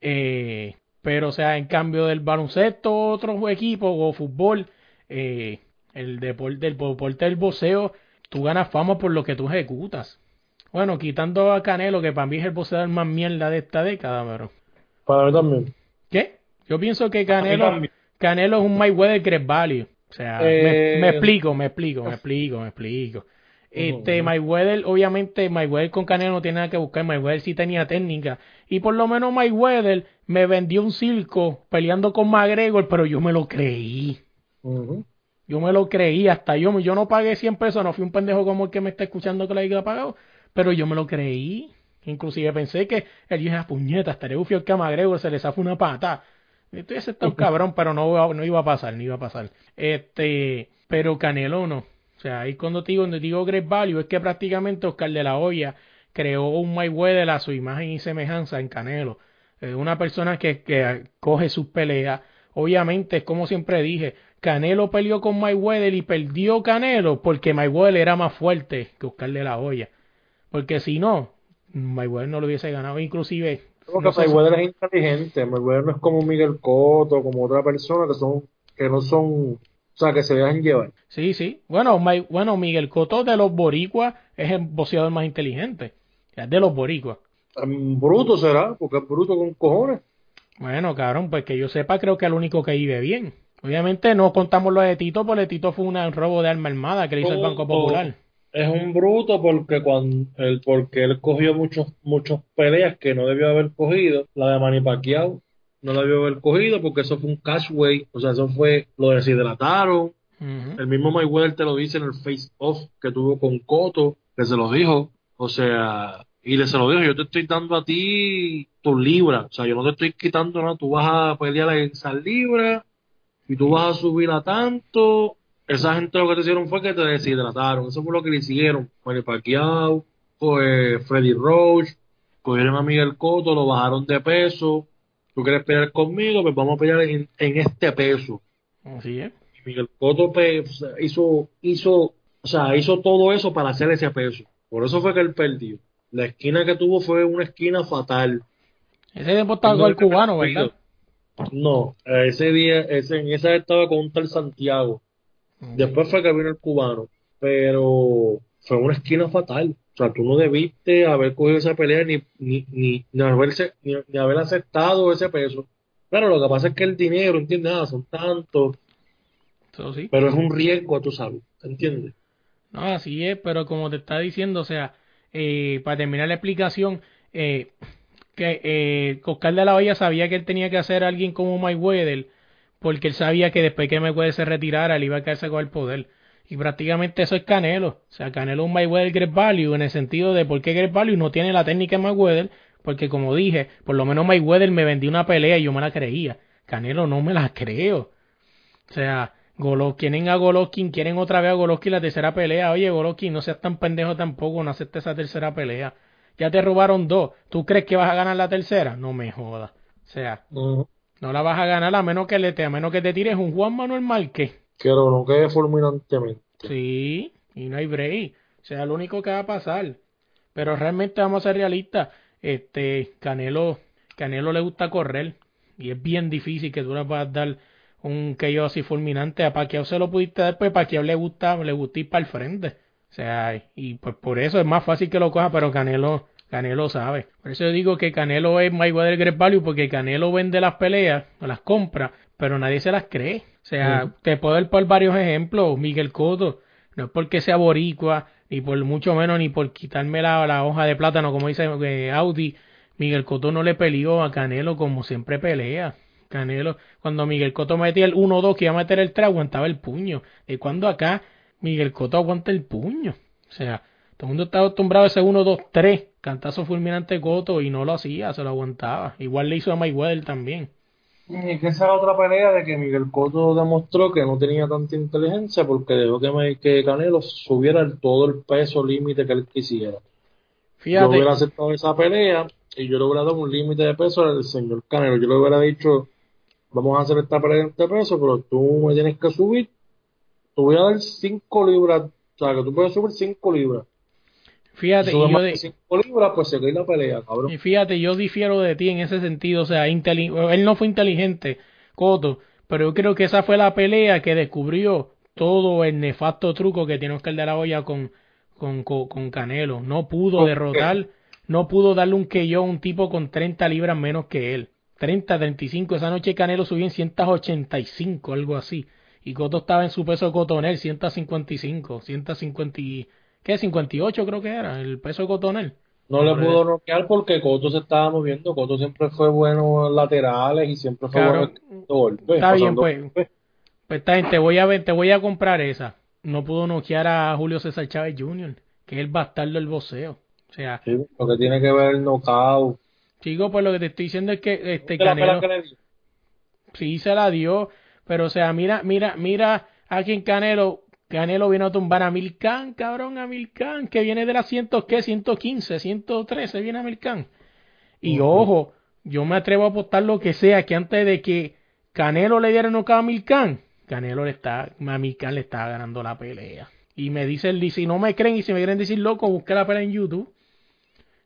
Speaker 1: Eh, pero o sea, en cambio del baloncesto, otros equipos o fútbol, eh, el deporte, el deporte del boxeo, tú ganas fama por lo que tú ejecutas. Bueno, quitando a Canelo, que para mí es el boxeador más mierda de esta década, pero
Speaker 5: para mí también.
Speaker 1: ¿Qué? Yo pienso que Canelo, Canelo es un Mayweather Great Value. O sea, me, eh, explico, me explico, me explico, me explico. Este, Mayweather, obviamente, Mayweather con Canelo no tiene nada que buscar. Mayweather sí tenía técnica. Y por lo menos Mayweather me vendió un circo peleando con McGregor, pero yo me lo creí. Yo me lo creí, hasta yo, yo no pagué 100 pesos, no fui un pendejo como el que me está escuchando que lo haya pagado, pero yo me lo creí. Inclusive pensé que él dije, "Ah, puñeta, estaré bufio el camagrego, se le zafa una pata. Esto ese está un cabrón, pero no, iba- no iba a pasar, no iba a pasar. Este, pero Canelo no. O sea, ahí cuando te digo, cuando digo Great Value, es que prácticamente Oscar de la Hoya creó un Mayweather a su imagen y semejanza en Canelo. Es una persona que, que coge sus peleas. Obviamente, es como siempre dije, Canelo peleó con Mayweather y perdió Canelo porque Mayweather era más fuerte que Oscar de la Hoya. Porque si no, Mayweather no lo hubiese ganado. Inclusive,
Speaker 5: Porque
Speaker 1: no
Speaker 5: Mayweather es inteligente, Mayweather no es como Miguel Cotto, como otra persona que son, que no son, o sea, que se dejan llevar.
Speaker 1: Sí, sí. Bueno, May- bueno, Miguel Cotto de los boricuas es el boxeador más inteligente. Es de los boricuas.
Speaker 5: Bruto será, porque es bruto con cojones.
Speaker 1: Bueno, cabrón, pues que yo sepa, creo que el único que vive bien. Obviamente no contamos lo de Tito, porque Tito fue un robo de arma armada que le hizo el Banco Popular.
Speaker 5: Es un bruto porque cuando él, porque él cogió muchos, muchos peleas que no debió haber cogido. La de Manny Pacquiao no la debió haber cogido porque eso fue un cashway, o sea, eso fue, lo deshidrataron. El mismo Mayweather te lo dice en el face off que tuvo con Cotto, que se lo dijo. O sea, y le se lo dijo, yo te estoy dando a ti tus libras. O sea, yo no te estoy quitando nada, tú vas a pelear en esas libras y tú vas a subir a tanto. Esa gente lo que te hicieron fue que te deshidrataron. Eso fue lo que le hicieron. Manny Pacquiao, pues Freddy Roach, cogieron a Miguel Cotto, lo bajaron de peso. Tú quieres pelear conmigo, pues vamos a pelear en, en este peso.
Speaker 1: Así es.
Speaker 5: Y Miguel Cotto pues, hizo, hizo, o sea, hizo todo eso para hacer ese peso. Por eso fue que él perdió. La esquina que tuvo fue una esquina fatal.
Speaker 1: Ese tiempo estaba con el cubano, ¿verdad?
Speaker 5: No, ese día, ese, en esa estaba con un tal Santiago. Después fue que vino el cubano. Pero fue una esquina fatal. O sea, tú no debiste haber cogido esa pelea ni, ni, ni, ni, haberse, ni, ni haber aceptado ese peso. Claro, lo que pasa es que el dinero, ¿entiendes? Ah, son tantos,
Speaker 1: sí.
Speaker 5: pero es un riesgo a tu salud, ¿entiendes?
Speaker 1: No, así es, pero como te está diciendo, o sea, eh, para terminar la explicación, eh, que eh, Oscar de la Hoya sabía que él tenía que hacer a alguien como Mayweather, porque él sabía que después que Mayweather se retirara, él iba a quedarse con el poder. Y prácticamente eso es Canelo. O sea, Canelo es un Mayweather Great Value en el sentido de por qué Great Value no tiene la técnica de Mayweather, porque como dije, por lo menos Mayweather me vendió una pelea y yo me la creía. Canelo no me la creo. O sea, quieren a Golovkin, quieren otra vez a Golovkin la tercera pelea. Oye, Golovkin, no seas tan pendejo tampoco, no aceptes esa tercera pelea. Ya te robaron dos. ¿Tú crees que vas a ganar la tercera? No me jodas. O sea. No la vas a ganar a menos que le te, a menos que te tires un Juan Manuel Márquez.
Speaker 5: Que lo no quede fulminantemente.
Speaker 1: Sí, y no hay break. O sea, lo único que va a pasar. Pero realmente vamos a ser realistas. Este, Canelo, Canelo le gusta correr. Y es bien difícil que tú le puedas dar un KO así fulminante. A Pacquiao se lo pudiste dar, pues Pacquiao le gusta, le gusta ir para el frente. O sea, y pues por eso es más fácil que lo coja, pero Canelo, Canelo sabe. Por eso yo digo que Canelo es Mayweather Great Value, porque Canelo vende las peleas, o las compra, pero nadie se las cree. O sea, te puedo dar por varios ejemplos. Miguel Cotto, no es porque sea boricua, ni por mucho menos, ni por quitarme la, la hoja de plátano, como dice eh, Audi. Miguel Cotto no le peleó a Canelo como siempre pelea. Canelo, cuando Miguel Cotto metía el 1-2 que iba a meter el 3, aguantaba el puño. Y cuando acá Miguel Cotto aguanta el puño. O sea, todo el mundo está acostumbrado a ese 1-2-3, cantazo fulminante Cotto, y no lo hacía, se lo aguantaba. Igual le hizo a Mayweather también.
Speaker 5: Y que esa es otra pelea de que Miguel Cotto demostró que no tenía tanta inteligencia porque dejó que, me- que Canelo subiera el- todo el peso límite que él quisiera. Yo
Speaker 1: Fíjate,
Speaker 5: hubiera aceptado esa pelea y yo le hubiera dado un límite de peso al señor Canelo. Yo le hubiera dicho, vamos a hacer esta pelea en este peso, pero tú me tienes que subir. Te voy a dar 5 libras, o sea, que tú puedes subir 5 libras.
Speaker 1: Fíjate, y yo de,
Speaker 5: de 5 libras, pues se la pelea, cabrón.
Speaker 1: Y fíjate, yo difiero de ti en ese sentido, o sea, él no fue inteligente, Coto, pero yo creo que esa fue la pelea que descubrió todo el nefasto truco que tiene Oscar de la Hoya con, con, con, con Canelo. No pudo
Speaker 5: ¿Con
Speaker 1: derrotar, no pudo darle un KO a un tipo con 30 libras menos que él. 30, 35, esa noche Canelo subió en 185, algo así. Y Coto estaba en su peso cotonel, 155, 150, y- ¿qué? 58 creo que era, el peso cotonel.
Speaker 5: No le pudo
Speaker 1: eso.
Speaker 5: noquear porque Cotto se estaba moviendo. Cotto siempre fue bueno en laterales y siempre fue
Speaker 1: Claro.
Speaker 5: bueno en golpes.
Speaker 1: Está bien, pues.
Speaker 5: golpes.
Speaker 1: Pues está bien, te voy a ver, te voy a comprar esa. No pudo noquear a Julio César Chávez Jr., que es el bastardo del boxeo. O sea,
Speaker 5: Sí, lo que tiene que ver el knockout.
Speaker 1: chico, pues lo que te estoy diciendo es que este
Speaker 5: ¿Viste la
Speaker 1: Canelo
Speaker 5: que
Speaker 1: sí se la dio, pero o sea, mira, mira, mira aquí en Canelo, Canelo vino a tumbar a Milcan, cabrón, a Milcan, que viene de las cientos, ¿qué? 115, 113, viene a Milcan. Y ojo, yo me atrevo a apostar lo que sea, que antes de que Canelo le diera knockout a Milcan, Canelo le está, a le estaba ganando la pelea. Y me dice el si no me creen y si me quieren decir loco, busque la pelea en YouTube.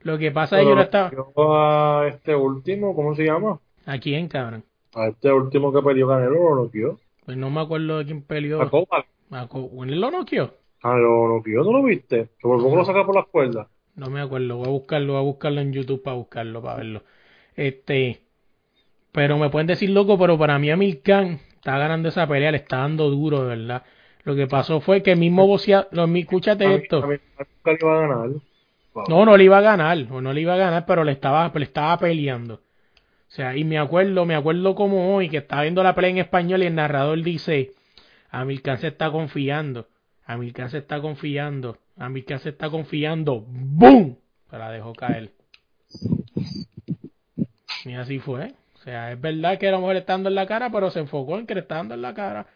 Speaker 1: Lo que pasa es que yo no estaba.
Speaker 5: yo a este último, ¿cómo se llama?
Speaker 1: ¿A quién, cabrón?
Speaker 5: A este último que peleó Canelo lo noqueó.
Speaker 1: Pues no me acuerdo de quién peleó.
Speaker 5: A Copa.
Speaker 1: ¿Él lo noqueó?
Speaker 5: Ah, lo noqueó, ¿no lo viste? Que por poco lo saca por las cuerdas.
Speaker 1: No me acuerdo, voy a buscarlo, voy a buscarlo en YouTube para buscarlo, para verlo. Este, pero me pueden decir loco, pero para mí Amir Khan está ganando esa pelea, le está dando duro, de verdad. Lo que pasó fue que el mismo boxeador, escúchate
Speaker 5: A mí-
Speaker 1: esto.
Speaker 5: a mí nunca le iba a ganar.
Speaker 1: No, no le iba a ganar, o no le iba a ganar, pero le estaba, le estaba peleando. O sea, y me acuerdo, me acuerdo como hoy que estaba viendo la pelea en español y el narrador dice, Amilcar se está confiando, Amilcar se está confiando, Amilcar se está confiando, ¡boom! Se la dejó caer. Y así fue. O sea, es verdad que a lo mejor le está dando en la cara, pero se enfocó en que dando en la cara.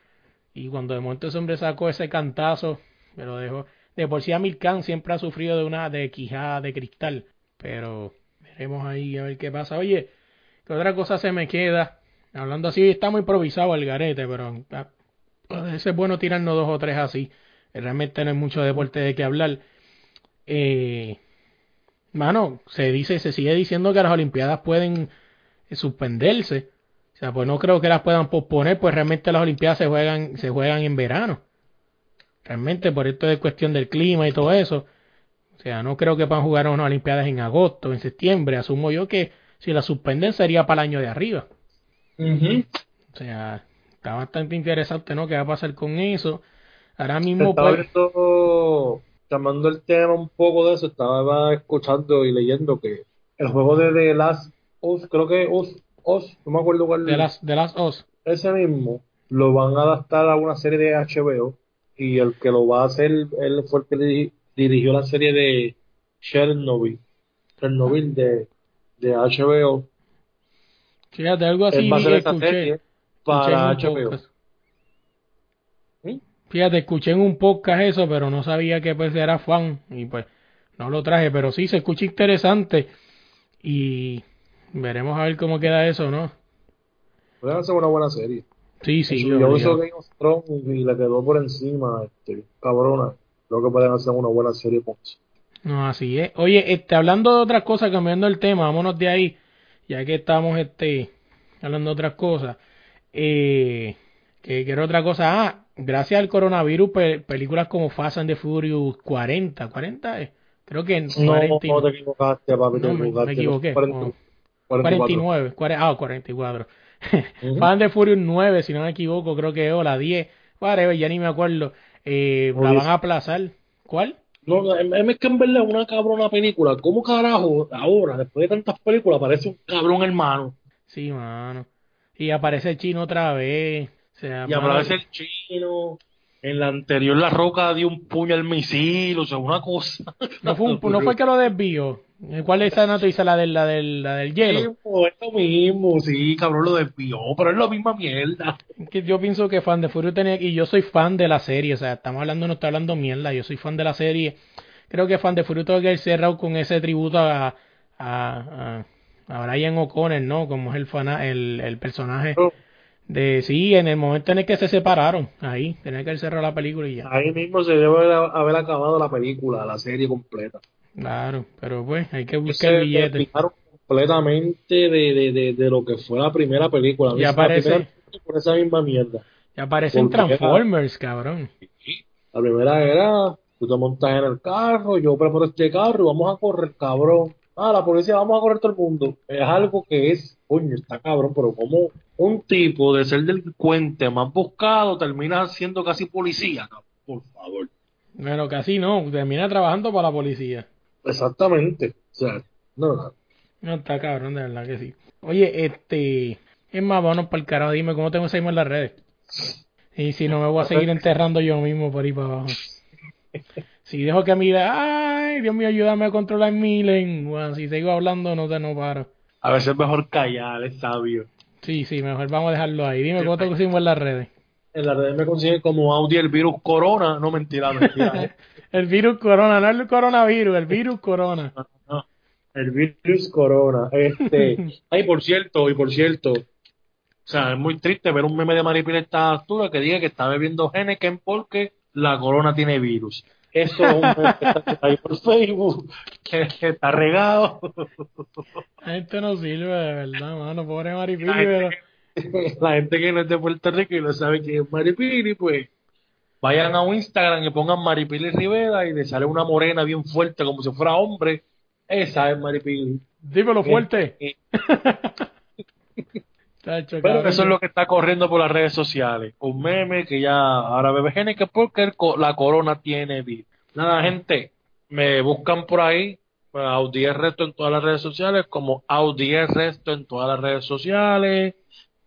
Speaker 1: Y cuando de momento ese hombre sacó ese cantazo, me lo dejó. De por sí Amir Khan siempre ha sufrido de una de quijada de cristal. Pero veremos ahí a ver qué pasa. Oye, ¿qué otra cosa se me queda? Hablando así, estamos improvisados el garete, pero ah, a veces es bueno tirarnos dos o tres así. Realmente no hay mucho deporte de qué hablar. Eh, mano, se dice, se sigue diciendo que las Olimpiadas pueden eh, suspenderse. O sea, pues no creo que las puedan posponer, pues realmente las Olimpiadas se juegan, se juegan en verano. Realmente por esto es cuestión del clima y todo eso. O sea, no creo que puedan jugar unas Olimpiadas en agosto, en septiembre. Asumo yo que si las suspenden sería para el año de arriba. O sea, está bastante interesante, ¿no? ¿Qué va a pasar con eso? Ahora mismo,
Speaker 5: Estaba
Speaker 1: pues,
Speaker 5: viendo, llamando el tema un poco de eso, estaba escuchando y leyendo que el juego de The Last Us, creo que Us, Us, no me acuerdo cuál
Speaker 1: de las, de las OS.
Speaker 5: ese mismo, lo van a adaptar a una serie de HBO y el que lo va a hacer, él fue el que diri- dirigió la serie de Chernobyl, Chernobyl de, de HBO.
Speaker 1: Fíjate, algo así escuché.
Speaker 5: serie para HBO.
Speaker 1: podcast. Fíjate, escuché en un podcast eso, pero no sabía que pues era fan y pues no lo traje, pero sí se escucha interesante y veremos a ver cómo queda eso, ¿no?
Speaker 5: Puede hacer una buena serie.
Speaker 1: Sí, sí,
Speaker 5: yo hizo Game of Thrones y le quedó por encima, este, cabrona. Creo que pueden hacer una buena serie con eso.
Speaker 1: No, así es. Oye, este, hablando de otras cosas, cambiando el tema, vámonos de ahí, ya que estamos este, hablando de otras cosas. Eh, que quiero otra cosa. Ah, gracias al coronavirus, pe- películas como Fast and the Furious 40, 40, eh, creo que en
Speaker 5: No,
Speaker 1: 40 y-
Speaker 5: no te equivocaste, papi, te
Speaker 1: No, me- equivoqué.
Speaker 5: 40,
Speaker 1: Oh.
Speaker 5: 44.
Speaker 1: 49, cuare- ah, 44.
Speaker 5: Ujú.
Speaker 1: Fan de Furious 9, si no me equivoco, creo que es, o la 10, whatever, ya ni me acuerdo. Eh, la van a aplazar. ¿Cuál?
Speaker 5: No, es que en verdad una cabrona película. ¿Cómo carajo ahora, después de tantas películas, aparece un cabrón hermano?
Speaker 1: Sí, mano. Y aparece el chino otra vez. O sea,
Speaker 5: Y aparece el chino. En la anterior, la roca dio un puño al misil, o sea, una cosa.
Speaker 1: no fue, un- no fue que lo desvió. ¿Cuál es esa noticia? La del, la del, la del hielo.
Speaker 5: Sí, pues, es lo mismo, sí, cabrón, lo desvió, pero es la misma mierda.
Speaker 1: Que yo pienso que fan de Furious tenía y yo soy fan de la serie, o sea, estamos hablando, no estoy hablando mierda, yo soy fan de la serie. Creo que fan de Furious tuvo que haber cerrado con ese tributo a, a, a, a Brian O'Connor, ¿no? Como es el, fana, el, el personaje
Speaker 5: Oh.
Speaker 1: de, sí, en el momento en el que se separaron, ahí, tenía que cerrado la película y ya.
Speaker 5: Ahí mismo se debe haber acabado la película, la serie completa.
Speaker 1: Claro, pero pues hay que buscar
Speaker 5: Se
Speaker 1: el billete.
Speaker 5: completamente de, de, de, de lo que fue la primera película.
Speaker 1: Y
Speaker 5: La
Speaker 1: aparece-
Speaker 5: primera por esa misma mierda.
Speaker 1: Y aparecen
Speaker 5: era-
Speaker 1: Transformers, cabrón.
Speaker 5: La primera era, tú te montas en el carro, yo preparo este carro y vamos a correr, cabrón. Ah, la policía, vamos a correr todo el mundo. Es algo que es, coño, está cabrón, pero como un tipo de ser delincuente más buscado termina siendo casi policía, cabrón, por favor.
Speaker 1: Bueno, casi no, termina trabajando para la policía.
Speaker 5: Exactamente. O sea, no, no.
Speaker 1: No, está cabrón, de verdad que sí. Oye, este. Es más, vámonos para el carajo. Dime cómo tengo que seguirme en las redes. Y si no, me voy a seguir enterrando yo mismo por ahí para abajo. Si dejo que mire, ay, Dios mío, ayúdame a controlar mi lengua. Si sigo hablando, no te no paro.
Speaker 5: A veces es mejor callar, es sabio.
Speaker 1: Sí, sí, mejor vamos a dejarlo ahí. Dime cómo te pusimos en las redes.
Speaker 5: En las redes me consiguen como Audi el virus corona. No, mentira, mentira.
Speaker 1: El virus corona, no el coronavirus, el virus corona.
Speaker 5: No, no, el virus corona. Este, ay, por cierto, y por cierto, o sea, es muy triste ver un meme de Maripil a esta altura que diga que está bebiendo Henneken porque la corona tiene virus. Eso es un ahí por Facebook, que, que está regado.
Speaker 1: La gente no sirve, de verdad, mano. Pobre Maripili,
Speaker 5: La
Speaker 1: pero...
Speaker 5: la gente que no es de Puerto Rico y no sabe quién es Maripili, pues vayan a un Instagram y pongan Maripili Rivera y le sale una morena bien fuerte como si fuera hombre. Esa es Maripili.
Speaker 1: Dímelo fuerte.
Speaker 5: Pero eso es lo que está corriendo por las redes sociales. Un meme que ya ahora bebe Henneken porque el co- la corona tiene virus. Nada, gente, me buscan por ahí, pues, Audi el Resto en todas las redes sociales, como Audi el Resto en todas las redes sociales,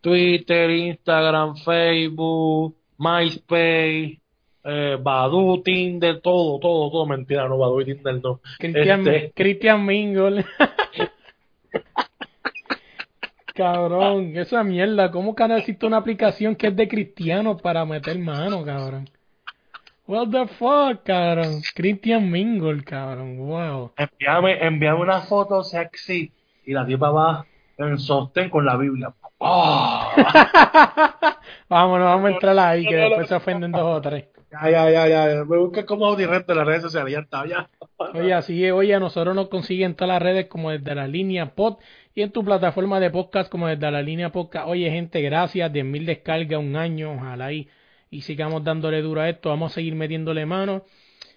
Speaker 5: Twitter, Instagram, Facebook, MySpace, eh, Badu, Tinder, todo, todo, todo, mentira, no, Badu y Tinder no.
Speaker 1: Cristian,
Speaker 5: Este,
Speaker 1: Cristian Mingle. cabrón, esa mierda. ¿Cómo que existe una aplicación que es de cristianos para meter mano, cabrón? What the fuck, cabrón? Christian Mingle, cabrón. Wow.
Speaker 5: envíame, envíame una foto sexy y la tipa va en sostén con la Biblia. ¡Ah!
Speaker 1: Vámonos, vamos a entrar ahí, que después se ofenden dos o tres.
Speaker 5: Ya, ya, ya, ya. Me busca como Audi Resto en las redes sociales, ya está, ya.
Speaker 1: Oye, así es, oye, a nosotros nos consiguen en todas las redes como desde la línea pod y en tu plataforma de podcast como desde la línea podcast. Oye, gente, gracias, 10.000 descargas, un año, ojalá y, y sigamos dándole duro a esto, vamos a seguir metiéndole mano.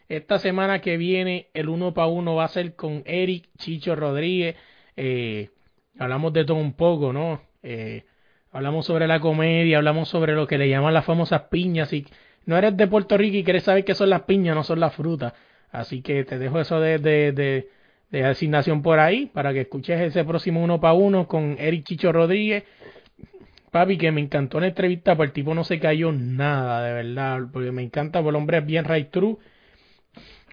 Speaker 1: Esta semana que viene, el uno para uno va a ser con Eric Chicho Rodríguez. Eh, hablamos de todo un poco, ¿no? Eh, hablamos sobre la comedia, hablamos sobre lo que le llaman las famosas piñas. Y no eres de Puerto Rico y quieres saber qué son las piñas, no son las frutas. Así que te dejo eso de, de, de, asignación por ahí para que escuches ese próximo uno para uno con Eric Chicho Rodríguez. Papi, que me encantó la entrevista, pero el tipo no se cayó nada, de verdad, porque me encanta, porque el hombre es bien right true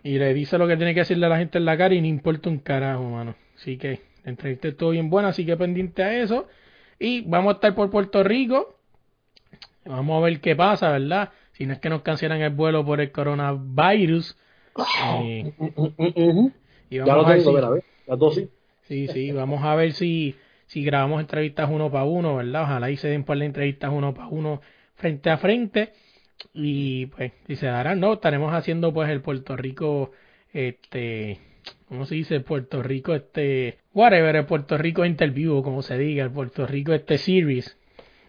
Speaker 1: y le dice lo que tiene que decirle a la gente en la cara y no importa un carajo, mano. Así que la entrevista estuvo bien buena, así que pendiente a eso. Y vamos a estar por Puerto Rico. Vamos a ver qué pasa, ¿verdad? Si no es que nos cancelan el vuelo por el coronavirus. Eh, y
Speaker 5: Ya
Speaker 1: vamos
Speaker 5: lo
Speaker 1: a ver
Speaker 5: tengo,
Speaker 1: si-
Speaker 5: mira, ¿ves? Las dos sí.
Speaker 1: Sí, sí, vamos a ver si, si grabamos entrevistas uno para uno, ¿verdad? Ojalá y se den par de entrevistas uno para uno frente a frente. Y pues, si se darán, no, estaremos haciendo pues el Puerto Rico, este, ¿cómo se dice? Puerto Rico, este, whatever, el Puerto Rico Interview, como se diga, el Puerto Rico, este series.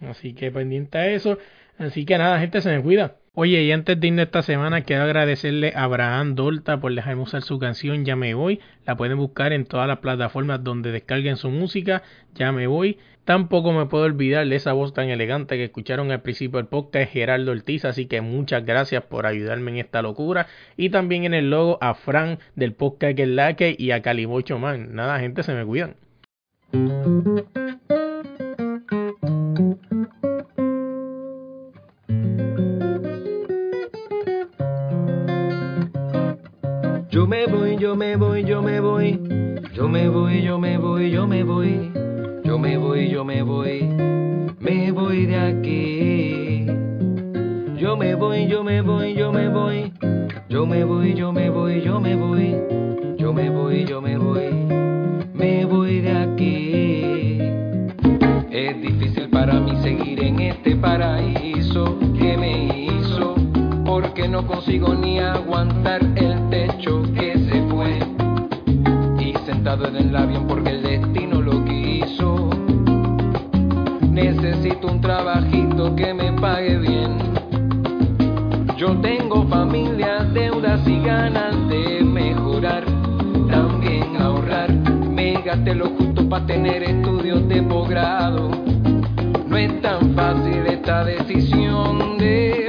Speaker 1: Así que pendiente a eso. Así que nada, gente, se me cuida. Oye, y antes de irnos esta semana, quiero agradecerle a Abraham Dolta por dejarme usar su canción Ya Me Voy. La pueden buscar en todas las plataformas donde descarguen su música. Ya Me Voy. Tampoco me puedo olvidar de esa voz tan elegante que escucharon al principio del podcast, Gerardo Ortiz. Así que muchas gracias por ayudarme en esta locura. Y también en el logo a Fran del podcast Que es la que y a Calibocho Man. Nada, gente, se me cuidan.
Speaker 6: Me voy, yo me voy. Yo me voy, yo me voy, yo me voy. Yo me voy, yo me voy. Me voy de aquí. Yo me voy, yo me voy, yo me voy. Yo me voy, yo me voy, yo me voy. Yo me voy, yo me voy. Me voy de aquí. Es difícil para mí seguir en este paraíso que me hizo, porque no consigo ni aguantar el techo que. En el avión porque el destino lo quiso. Necesito un trabajito que me pague bien. Yo tengo familia, deudas y ganas de mejorar, también ahorrar. Me gasté lo justo para tener estudios de posgrado. No es tan fácil esta decisión de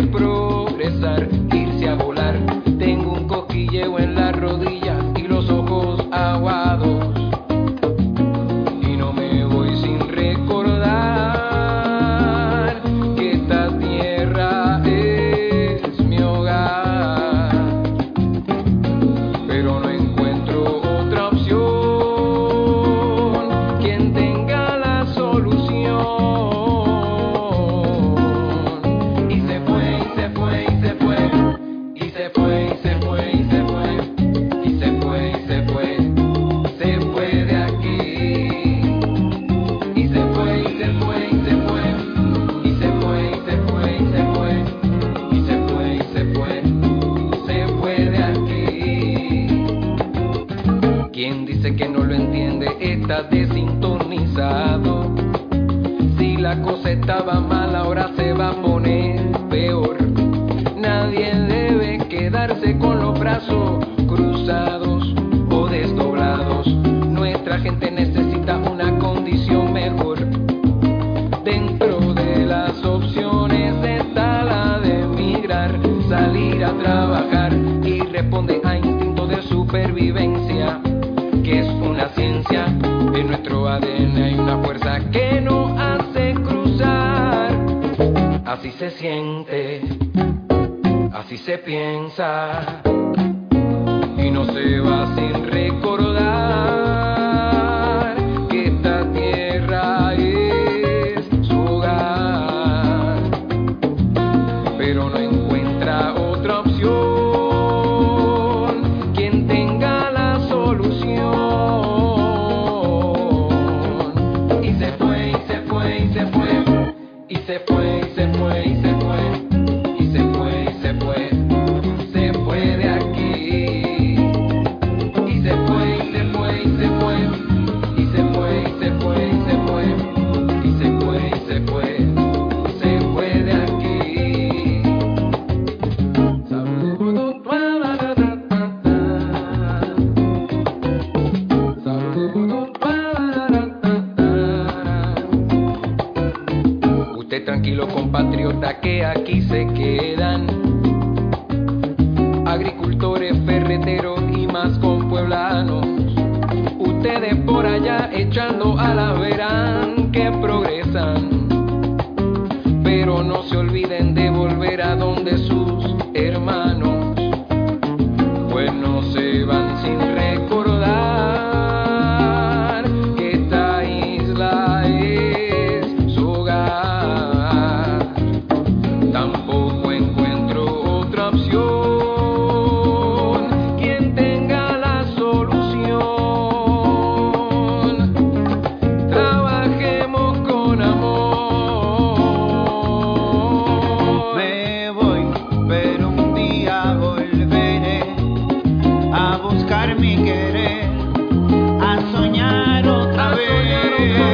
Speaker 7: Yeah.